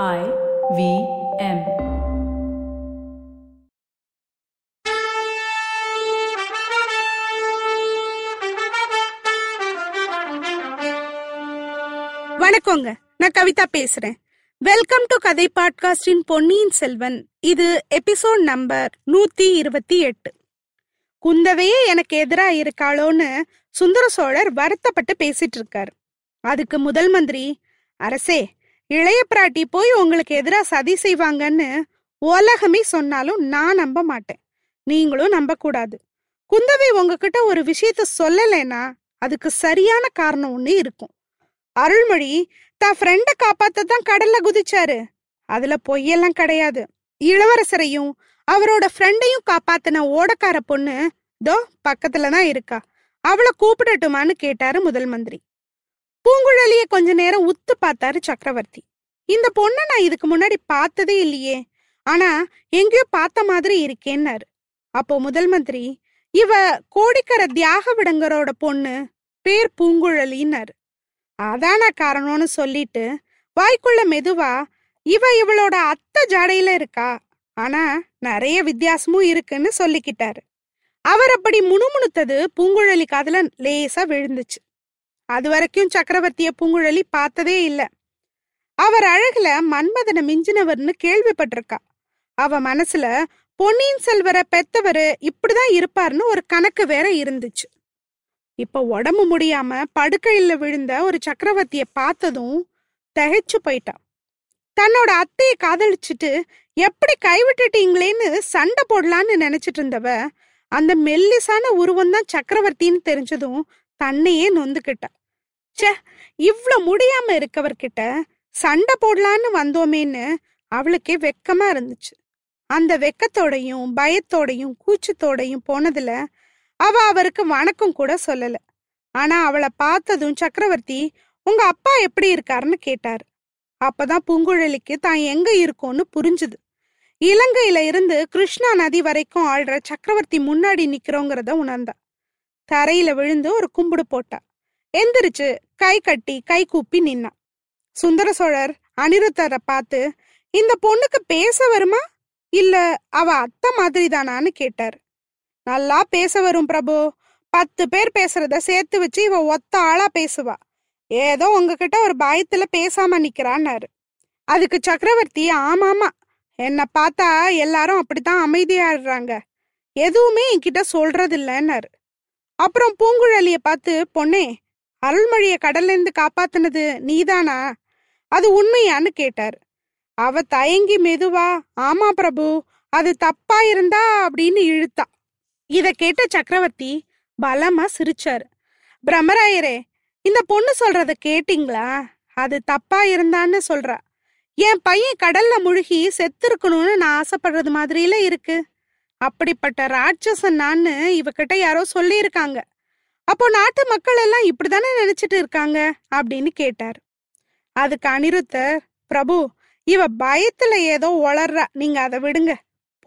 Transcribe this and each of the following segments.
I V M. வணக்கங்க. நான் கவிதா பேசுறேன். வெல்கம் டு கதை பாட்காஸ்டின் பொன்னியின் செல்வன். இது எபிசோட் நம்பர் நூத்தி இருபத்தி எட்டு. குந்தவையே எனக்கு எதிரா இருக்காளோன்னு சுந்தர சோழர் வருத்தப்பட்டு பேசிட்டு இருக்காரு. அதுக்கு முதல் மந்திரி அரசே இளைய பிராட்டி போய் உங்களுக்கு எதிரா சதி செய்வாங்கன்னு உலகமே சொன்னாலும் நான் நம்ப மாட்டேன். நீங்களும் நம்ப கூடாது. குந்தவை உங்ககிட்ட ஒரு விஷயத்த சொல்லலைன்னா அதுக்கு சரியான காரணம் ஒண்ணு இருக்கும். அருள்மொழி தான் ஃப்ரெண்ட காப்பாத்த தான் கடல்ல குதிச்சாரு. அதுல பொய்யெல்லாம் கிடையாது. இளவரசரையும் அவரோட ஃப்ரெண்டையும் காப்பாத்தின ஓடக்கார பொண்ணு தோ பக்கத்துல தான் இருக்கா. அவளை கூப்பிடட்டுமான்னு கேட்டாரு முதல் மந்திரி. பூங்குழலிய கொஞ்ச நேரம் உத்து பார்த்தாரு சக்கரவர்த்தி. இந்த பொண்ணை நான் இதுக்கு முன்னாடி பார்த்ததே இல்லையே. ஆனா எங்கேயோ பார்த்த மாதிரி இருக்கேன்னாரு. அப்போ முதல் மந்திரி இவ கோடிக்கரை தியாக விடங்கரோட பொண்ணு பேர் பூங்குழலின்னாரு. அதான காரணம்னு சொல்லிட்டு வாய்க்குள்ள மெதுவா இவ இவளோட அத்தை ஜாடையில இருக்கா? ஆனா நிறைய வித்தியாசமும் இருக்குன்னு சொல்லிக்கிட்டாரு. அவர் அப்படி முணுமுணுத்தது பூங்குழலி காதுல லேசா விழுந்துச்சு. அது வரைக்கும் சக்கரவர்த்திய பூங்குழலி பார்த்ததே இல்ல. அவர் அழகுல மன்மதனை மிஞ்சினவர்னு கேள்விப்பட்டிருக்கா. அவ மனசுல பொன்னியின் செல்வரை பெத்தவரு இப்படிதான் இருப்பாருன்னு ஒரு கணக்கு வேற இருந்துச்சு. இப்ப உடம்பு முடியாம படுக்கையில விழுந்த ஒரு சக்கரவர்த்திய பார்த்ததும் தகைச்சு போயிட்டான் தன்னோட அத்தையை காதலிச்சுட்டு எப்படி கைவிட்டுட்டீங்களேன்னு சண்டை போடலான்னு நினைச்சிட்டு இருந்தவ அந்த மெல்லிசான உருவம் தான் சக்கரவர்த்தின்னு தெரிஞ்சதும் தன்னையே நொந்துக்கிட்ட. ச்சே! இவ்ளோ முடியாம இருக்கவர்கிட்ட சண்டை போடலான்னு வந்தோமேன்னு அவளுக்கே வெக்கமா இருந்துச்சு. அந்த வெக்கத்தோடையும் பயத்தோடையும் கூச்சத்தோடையும் போனதுல அவ அவருக்கு வணக்கம் கூட சொல்லல. ஆனா அவளை பார்த்ததும் சக்கரவர்த்தி உங்க அப்பா எப்படி இருக்காருன்னு கேட்டாரு. அப்பதான் பூங்குழலிக்கு தான் எங்க இருக்கோன்னு புரிஞ்சுது. இலங்கையில இருந்து கிருஷ்ணா நதி வரைக்கும் ஆள்ற சக்கரவர்த்தி முன்னாடி நிக்கிறோங்கிறத உணர்ந்தா. தரையில விழுந்து ஒரு கும்பிடு போட்டா. எந்திரிச்சு கை கட்டி கை கூப்பி நின்னா. சுந்தர சோழர் அனிருத்தரை பார்த்து இந்த பொண்ணுக்கு பேச வருமா? இல்ல அவ அத்தை மாதிரி தானான்னு கேட்டார். நல்லா பேச வரும் பிரபு. பத்து பேர் பேசுறத சேர்த்து வச்சு இவ ஒத்த ஆளா பேசுவா. ஏதோ உங்ககிட்ட ஒரு பயத்துல பேசாம நிக்கிறான்னாரு. அதுக்கு சக்கரவர்த்தி ஆமாமா. என்னை பார்த்தா எல்லாரும் அப்படித்தான் அமைதியாடுறாங்க எதுவுமே என்கிட்ட சொல்றது இல்லைன்னாரு அப்புறம் பூங்குழலிய பார்த்து பொண்ணே அருள்மொழிய கடல்லேருந்து காப்பாத்தினது நீதானா? அது உண்மையான்னு கேட்டார். அவ தயங்கி மெதுவா ஆமா பிரபு அது தப்பா இருந்தா அப்படின்னு இழுத்தா. இத கேட்ட சக்கரவர்த்தி பலமா சிரிச்சாரு. பிரம்மராயரே இந்த பொண்ணு சொல்றத கேட்டீங்களா? அது தப்பா இருந்தான்னு சொல்றா. என் பையன் கடல்ல முழுகி செத்து இருக்கணும்னு நான் ஆசைப்படுறது மாதிரில இருக்கு. அப்படிப்பட்ட ராட்சசன் நான் இவகிட்ட யாரோ சொல்லியிருக்காங்க. அப்போ நாட்டு மக்கள் எல்லாம் இப்படிதானே நினைச்சிட்டு இருக்காங்க? அப்படின்னு கேட்டார். அதுக்கு அனிருத்தர் பிரபு இவ பயத்துல ஏதோ ஒளர்றா நீங்க அதை விடுங்க.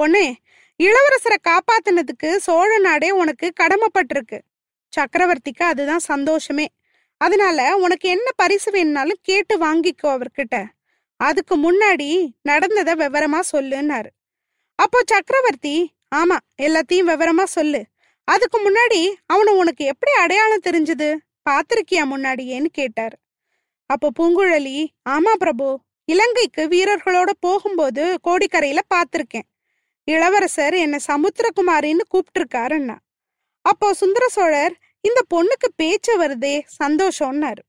பொண்ணே இளவரசரை காப்பாத்தினதுக்கு சோழ நாடே உனக்கு கடமைப்பட்டிருக்கு. சக்கரவர்த்திக்கு அதுதான் சந்தோஷமே. அதனால உனக்கு என்ன பரிசு வேணும்னாலும் கேட்டு வாங்கிக்கோ அவர்கிட்ட. அதுக்கு முன்னாடி நடந்ததை விவரமா சொல்லுன்னாரு. அப்போ சக்கரவர்த்தி ஆமா எல்லாத்தையும் விவரமா சொல்லு. அதுக்கு முன்னாடி அவனை உனக்கு எப்படி அடையாளம் தெரிஞ்சது? பாத்திருக்கியா முன்னாடியேன்னு கேட்டாரு. அப்போ பூங்குழலி ஆமா பிரபு இலங்கைக்கு வீரர்களோட போகும்போது கோடிக்கரையில பாத்திருக்கேன். இளவரசர் என்னை சமுத்திரகுமாரின்னு கூப்பிட்டுருக்காருன்னா. அப்போ சுந்தர சோழர் இந்த பொண்ணுக்கு பேச்சு வருதே சந்தோஷம்னாரு.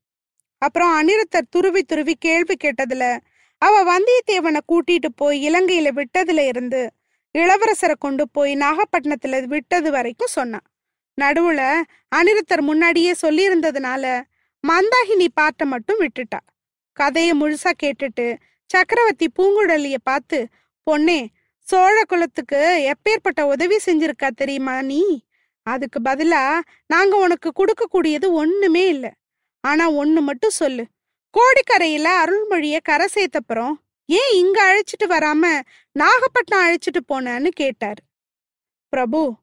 அப்புறம் அனிருத்தர் துருவி துருவி கேள்வி கேட்டதுல அவ வந்தியத்தேவனை கூட்டிட்டு போய் இலங்கையில விட்டதுல இருந்து இளவரசரை கொண்டு போய் நாகப்பட்டினத்துல விட்டது வரைக்கும் சொன்னான். நடுவுல அனிருத்தர் முன்னாடியே சொல்லியிருந்ததுனால மந்தாகினி பாட்டை மட்டும் விட்டுட்டா. கதையை முழுசா கேட்டுட்டு சக்கரவர்த்தி பூங்குழலிய பார்த்து பொண்ணே சோழ குலத்துக்கு எப்பேற்பட்ட உதவி செஞ்சிருக்கா தெரியுமா நீ? அதுக்கு பதிலா நாங்க உனக்கு கொடுக்கக்கூடியது ஒண்ணுமே இல்ல. ஆனா ஒண்ணு மட்டும் சொல்லு. கோடிக்கரையில அருள்மொழிய கரை சேர்த்தப்புறம் ஏன் இங்க அழைச்சிட்டு வராம நாகப்பட்டினம் அழைச்சிட்டு போனேன்னு கேட்டார். பிரபு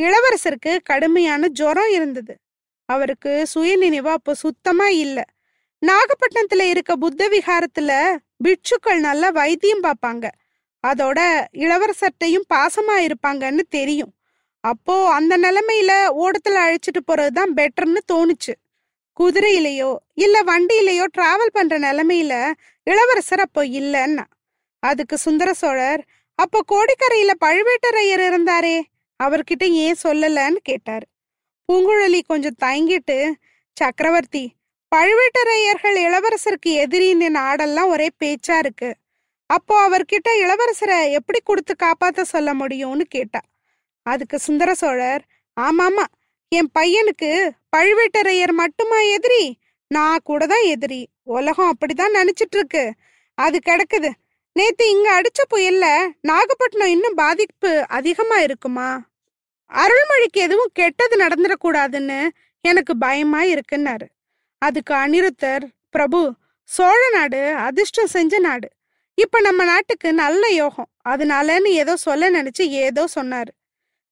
இளவரசருக்கு கடுமையான ஜுரம் இருந்தது. அவருக்கு சுயநினைவு அப்போ சுத்தமா இல்ல. நாகப்பட்டினத்துல இருக்க புத்த விகாரத்துல பிட்சுக்கள் நல்லா வைத்தியம் பார்ப்பாங்க அதோட இளவரசர்ட்டையும் பாசமா இருப்பாங்கன்னு தெரியும். அப்போ அந்த நிலைமையில ஓடத்துல அழைச்சிட்டு போறதுதான் பெட்டர்னு தோணுச்சு. குதிரையிலையோ இல்ல வண்டியிலையோ டிராவல் பண்ற நிலைமையில இளவரசர் அப்போ இல்லைன்னா? அதுக்கு சுந்தர சோழர் அப்போ கோடிக்கரையில பழுவேட்டரையர் இருந்தாரே அவர்கிட்ட ஏன் சொல்லலன்னு கேட்டாரு. பூங்குழலி கொஞ்சம் தயங்கிட்டு சக்கரவர்த்தி பழுவேட்டரையர்கள் இளவரசருக்கு எதிரின்னு நாடெல்லாம் ஒரே பேச்சா இருக்கு. அப்போ அவர்கிட்ட இளவரசரை எப்படி கொடுத்து காப்பாத்த சொல்ல முடியும்னு கேட்டா? அதுக்கு சுந்தர சோழர் ஆமாமா என் பையனுக்கு பழுவேட்டரையர் மட்டுமா எதிரி? நான் கூட தான் எதிரி. உலகம் அப்படிதான் நினைச்சிட்டு இருக்கு அது கிடக்குது. நேத்து இங்க அடிச்ச புயல்ல நாகப்பட்டினம் இன்னும் பாதிப்பு அதிகமா இருக்குமா? அருள்மொழிக்கு எதுவும் கெட்டது நடந்துடக்கூடாதுன்னு எனக்கு பயமா இருக்குன்னாரு. அதுக்கு அனிருத்தர் பிரபு சோழ நாடு அதிர்ஷ்டம் செஞ்ச நாடு. இப்ப நம்ம நாட்டுக்கு நல்ல யோகம். அதனாலன்னு ஏதோ சொல்ல நினைச்சு ஏதோ சொன்னாரு.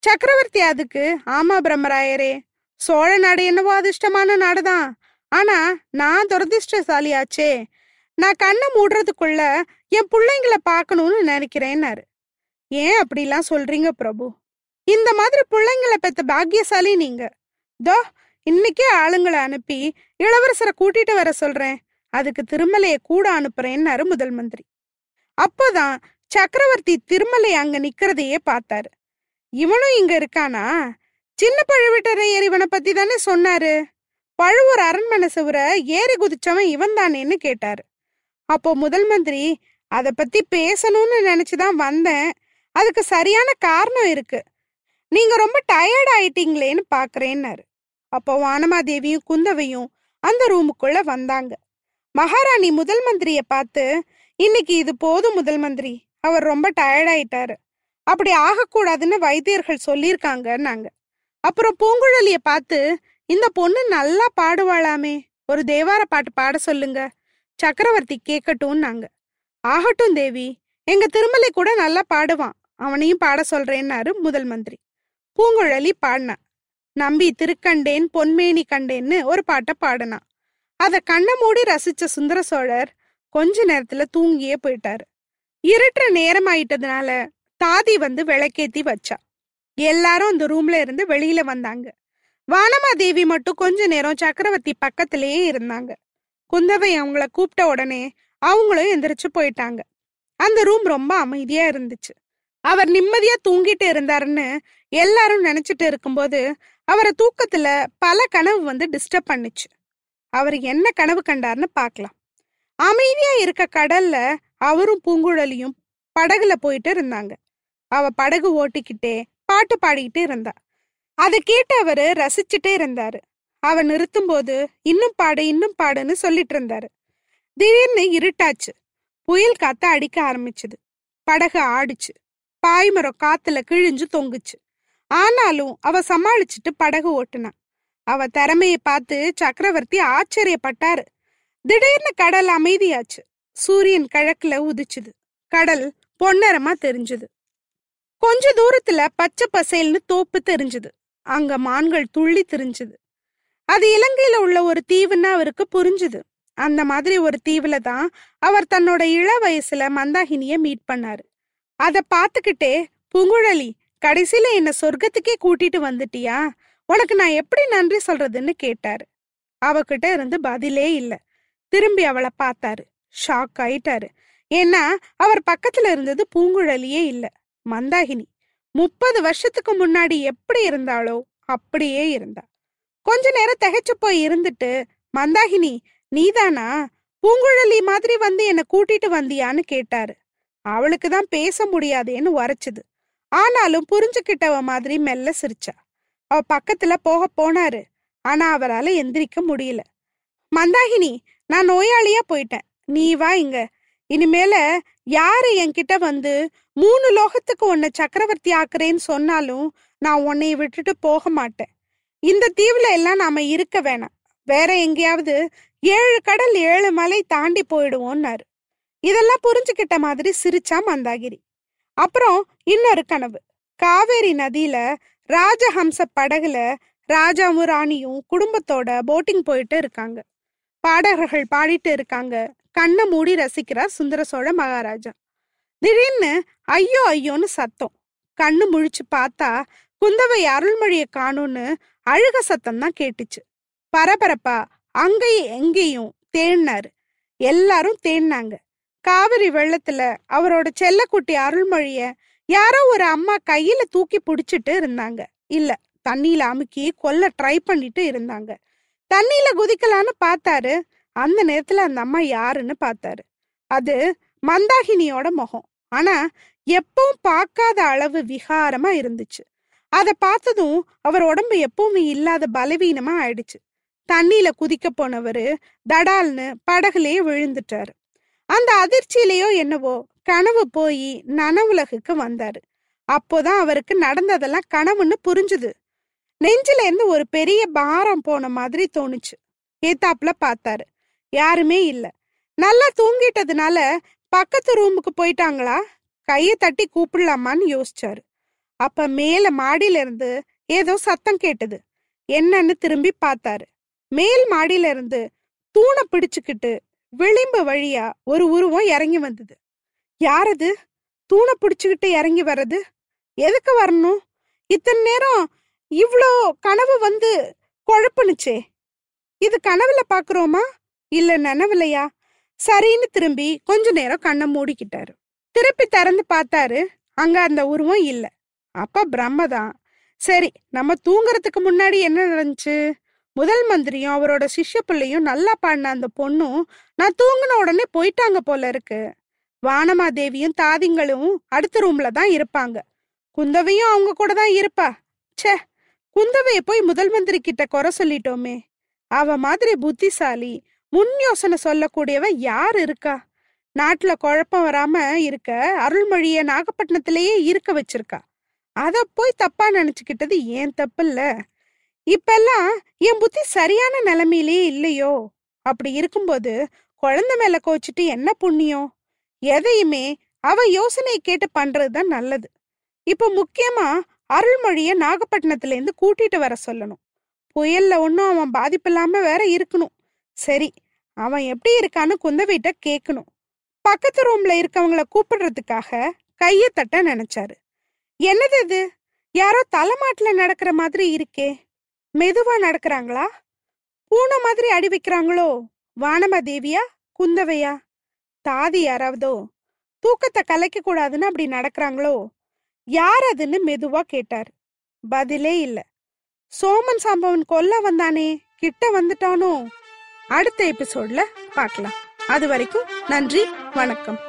சக்கரவர்த்தி அதுக்கு ஆமா பிரம்மராயரே சோழ நாடு என்னவோ அதிர்ஷ்டமான நாடுதான். ஆனா நான் துரதிர்ஷ்டசாலியாச்சே. நான் கண்ணை மூடுறதுக்குள்ள என் பிள்ளைங்களை பார்க்கணும்னு நினைக்கிறேன்னாரு. ஏன் அப்படிலாம் சொல்றீங்க பிரபு? இந்த மாதிரி பிள்ளைங்களை பெத்த பாக்கியசாலி நீங்க. தோ இன்னைக்கே ஆளுங்களை அனுப்பி இளவரசரை கூட்டிட்டு வர சொல்றேன். அதுக்கு திருமலைய கூட அனுப்புறேன்னாரு முதல் மந்திரி. அப்போதான் சக்கரவர்த்தி திருமலை அங்க நிக்கிறதையே பார்த்தாரு. இவனும் இங்க இருக்கானா? சின்ன பழுவேட்டரையர் இவனை பத்தி தானே சொன்னாரு. பழுவூர் அரண்மனை சுவரை ஏறி குதிச்சவன் இவன் தானேன்னு கேட்டாரு. அப்போ முதல் மந்திரி அத பத்தி பேசணும்னு நினைச்சுதான் வந்தேன். அதுக்கு சரியான காரணம் இருக்கு. நீங்க ரொம்ப டயர்ட் ஆயிட்டீங்களேன்னு பாக்குறேன்னாரு. அப்போ வானமாதேவியும் குந்தவையும் அந்த ரூமுக்குள்ள வந்தாங்க. மகாராணி முதல் மந்திரிய பார்த்து இன்னைக்கு இது போதும் முதல் மந்திரி. அவர் ரொம்ப டயர்ட் ஆயிட்டாரு. அப்படி ஆகக்கூடாதுன்னு வைத்தியர்கள் சொல்லியிருக்காங்கன்னாங்க. அப்புறம் பூங்குழலிய பார்த்து இந்த பொண்ணு நல்லா பாடுவாளாமே ஒரு தேவார பாட்டு பாட சொல்லுங்க சக்கரவர்த்தி கேட்கட்டும்னாங்க ஆகட்டும் தேவி எங்க திருமலை கூட நல்லா பாடுவான் அவனையும் பாட சொல்றேன்னாரு முதல் மந்திரி. பூங்குழலி பாடினா நம்பி திருக்கண்டேன் பொன்மேனி கண்டேன்னு ஒரு பாட்டை பாடினான் அத கண்ணை மூடி ரசிச்ச சுந்தர சோழர் கொஞ்ச நேரத்துல தூங்கியே போயிட்டாரு. இருட்டுற நேரம் ஆயிட்டதுனால தாதி வந்து விளக்கேத்தி வச்சா. எல்லாரும் அந்த ரூம்ல இருந்து வெளியில வந்தாங்க. வானமாதேவி மட்டும் கொஞ்ச நேரம் சக்கரவர்த்தி பக்கத்திலேயே இருந்தாங்க. குந்தவை அவங்கள கூப்பிட்ட உடனே அவங்களும் எந்திரிச்சு போயிட்டாங்க. அந்த ரூம் ரொம்ப அமைதியா இருந்துச்சு. அவர் நிம்மதியா தூங்கிட்டு இருந்தாருன்னு எல்லாரும் நினைச்சிட்டு இருக்கும்போது அவரை தூக்கத்துல பல கனவு வந்து டிஸ்டர்ப் பண்ணுச்சு. அவர் என்ன கனவு கண்டார்னு பார்க்கலாம். அமைதியா இருக்க கடல்ல அவரும் பூங்குழலியும் படகுல போயிட்டு இருந்தாங்க. அவ படகு ஓட்டிக்கிட்டே பாட்டு பாடிக்கிட்டு இருந்தா. அதை கேட்டு அவரு ரசிச்சுட்டே இருந்தாரு. அவ நிறுத்தும் போது இன்னும் பாடு இன்னும் பாடுன்னு சொல்லிட்டு இருந்தாரு. திடீர்னு இருட்டாச்சு. புயல் காத்து அடிக்க ஆரம்பிச்சுது. படகு ஆடிச்சு. பாய்மரம் காத்துல கிழிஞ்சு தொங்குச்சு. ஆனாலும் அவ சமாளிச்சுட்டு படகு ஓட்டுனா. அவ திறமைய பார்த்து சக்கரவர்த்தி ஆச்சரியப்பட்டாரு. திடீர்னு கடல் அமைதியாச்சு. சூரியன் கிழக்குல உதிச்சுது. கடல் பொன்னரமா தெரிஞ்சுது. கொஞ்ச தூரத்துல பச்சை பசேல்னு தோப்பு தெரிஞ்சுது. அங்க மான்கள் துள்ளி தெரிஞ்சது. அது இலங்கையில உள்ள ஒரு தீவுன்னு அவருக்கு புரிஞ்சுது. அந்த மாதிரி ஒரு தீவுல தான் அவர் தன்னோட இள வயசுல மந்தாகினிய மீட் பண்ணாரு. அத பாத்துக்கிட்டே புங்குழலி கடைசியில என்ன சொர்க்கத்துக்கே கூட்டிட்டு வந்துட்டியா? உனக்கு நான் எப்படி நன்றி சொல்றதுன்னு கேட்டாரு. அவகிட்ட இருந்து பதிலே இல்ல. திரும்பி அவளை பார்த்தாரு. ஷாக் ஆயிட்டாரு. ஏன்னா அவர் பக்கத்துல இருந்தது பூங்குழலியே இல்ல. மந்தாகினி முப்பது வருஷத்துக்கு முன்னாடி எப்படி இருந்தாளோ அப்படியே இருந்தா. கொஞ்ச நேரம் திகைச்சு போய் இருந்துட்டு மந்தாகினி நீதானா? பூங்குழலி மாதிரி வந்து என்ன கூட்டிட்டு வந்தியான்னு கேட்டாரு. அவளுக்கு தான் பேச முடியாதேன்னு உரைச்சுது. ஆனாலும் புரிஞ்சுக்கிட்டவ மாதிரி மெல்ல சிரிச்சா. அவ பக்கத்துல போக போனாரு. ஆனா அவரால எந்திரிக்க முடியல. மந்தாகினி நான் நோயாளியா போயிட்டேன். நீ வா இங்க. இனிமேல யாரு என்கிட்ட வந்து மூணு லோகத்துக்கு உன்னை சக்கரவர்த்தி ஆக்குறேன்னு சொன்னாலும் நான் உன்னைய விட்டுட்டு போக மாட்டேன். இந்த தீவுல எல்லாம் நாம இருக்க வேணாம். வேற எங்கேயாவது ஏழு கடல் ஏழு மலை தாண்டி போயிடுவோம்னாரு. இதெல்லாம் புரிஞ்சுக்கிட்ட மாதிரி சிரிச்சா மந்தாகிரி. அப்புறம் இன்னொரு கனவு. காவேரி நதியில ராஜஹம்ச படகுல ராஜாவும் ராணியும் குடும்பத்தோட போட்டிங் போயிட்டு இருக்காங்க. பாடகர்கள் பாடிட்டு இருக்காங்க. கண்ணை மூடி ரசிக்கிறார் சுந்தர சோழ மகாராஜா. திடீர்னு ஐயோ ஐயோன்னு சத்தம். கண்ணு முழிச்சு பார்த்தா குந்தவை அருள்மொழிய காணும்னு அழுக சத்தம் தான் கேட்டுச்சு. பரபரப்பா அங்கேயும் எங்கேயும் தேடினாரு எல்லாரும் தேடினாங்க காவிரி வெள்ளத்துல அவரோட செல்லக்குட்டி அருள்மொழிய யாரோ ஒரு அம்மா கையில தூக்கி புடிச்சிட்டு இருந்தாங்க. இல்ல தண்ணியில அமுக்கி கொல்ல ட்ரை பண்ணிட்டு இருந்தாங்க. தண்ணியில குதிக்கலான்னு பார்த்தாரு. அந்த நேரத்துல அந்த அம்மா யாருன்னு பார்த்தாரு அது மந்தாகினியோட முகம். ஆனா எப்பவும் பார்க்காத அளவு விகாரமா இருந்துச்சு. அதை பார்த்ததும் அவர் உடம்பு எப்பவுமே இல்லாத பலவீனமா ஆயிடுச்சு. தண்ணியில குதிக்க போனவரு தடால்னு படகுலயே விழுந்துட்டாரு. அந்த அதிர்ச்சியிலேயோ என்னவோ கனவு போய் நனவுலகுக்கு வந்தாரு. அப்போதான் அவருக்கு நடந்ததெல்லாம் கனவுன்னு புரிஞ்சுது. நெஞ்சில இருந்து ஒரு பெரிய பாரம் போன மாதிரி தோணுச்சு. ஏத்தாப்புல பார்த்தாரு. யாருமே இல்ல. நல்லா தூங்கிட்டதுனால பக்கத்து ரூமுக்கு போயிட்டாங்களா? கையை தட்டி கூப்பிடலாமான்னு யோசிச்சாரு. அப்ப மேல மாடியில இருந்து ஏதோ சத்தம் கேட்டது. என்னன்னு திரும்பி பார்த்தாரு. மேல் மாடியில இருந்து தூணை பிடிச்சுக்கிட்டு விளிம்பு வழியா ஒரு உருவம் இறங்கி வந்தது. யாரது? தூணை பிடிச்சுக்கிட்டு இறங்கி வர்றது? எதுக்கு வரணும்? இத்தனை நேரம் இவ்ளோ கனவு வந்து குழப்புனுச்சே. இது கனவுல பாக்குறோமா இல்ல நினைவில்லையா சரின்னு திரும்பி கொஞ்ச நேரம் கண்ணை மூடிக்கிட்டாரு. திருப்பி திறந்து பார்த்தாரு. அங்க அந்த உருவம் இல்ல. அப்ப பிரம்மதான் சரி நம்ம தூங்குறதுக்கு முன்னாடி என்ன நடந்துச்சு? முதல் மந்திரியும் அவரோட சிஷ்ய பிள்ளையும் நல்லா பாடின அந்த பொண்ணும் நான் தூங்கின உடனே போயிட்டாங்க போல இருக்கு. வானமாதேவியும் தாதிங்களும் அடுத்த ரூம்ல தான் இருப்பாங்க. குந்தவையும் அவங்க கூட தான் இருப்பா. ச்சே குந்தவைய போய் முதல் மந்திரி கிட்ட குறை சொல்லிட்டோமே. அவ மாதிரி புத்திசாலி முன் யோசனை சொல்லக்கூடியவ யார் இருக்கா? நாட்டுல குழப்பம் வராம இருக்க அருள்மொழிய நாகப்பட்டினத்திலேயே இருக்க வச்சிருக்கா? அத போய் தப்பா நினைச்சுக்கிட்டது ஏன் தப்பு இல்ல இப்பெல்லாம் என் புத்தி சரியான நிலைமையிலே இல்லையோ? அப்படி இருக்கும்போது குழந்தை மேல கோச்சிட்டு என்ன புண்ணியம்? எதையுமே அவ யோசனையை கேட்டு பண்றதுதான் நல்லது. இப்போ முக்கியமா அருள்மொழிய நாகப்பட்டினத்துல இருந்து கூட்டிட்டு வர சொல்லணும். புயல்ல ஒன்றும் அவன் பாதிப்பில்லாம வேற இருக்கணும். சரி அவன் எப்படி இருக்கான்னு குந்தவிட்ட கேட்கணும் பக்கத்து ரூம்ல இருக்கவங்கள கூப்பிடுறதுக்காக கைய தட்ட நினைச்சாரு. என்னது இது? யாரோ தலைமாட்டுல நடக்கிற மாதிரி இருக்கே. மெதுவா நடக்கிறாங்களா? பூனை மாதிரி அடி வைக்கிறாங்களோ? வானமாதேவியா குந்தவையா? தாதி யாராவதோ? தூக்கத்தை கலைக்க கூடாதுன்னு அப்படி நடக்கிறாங்களோ? யார் அதுன்னு மெதுவா கேட்டார். பதிலே இல்ல. சோமன் சாம்பவன் கொல்ல வந்தானே கிட்ட வந்துட்டானோ? அடுத்த எபிசோட்ல பார்க்கலாம். அது வரைக்கும் நன்றி வணக்கம்.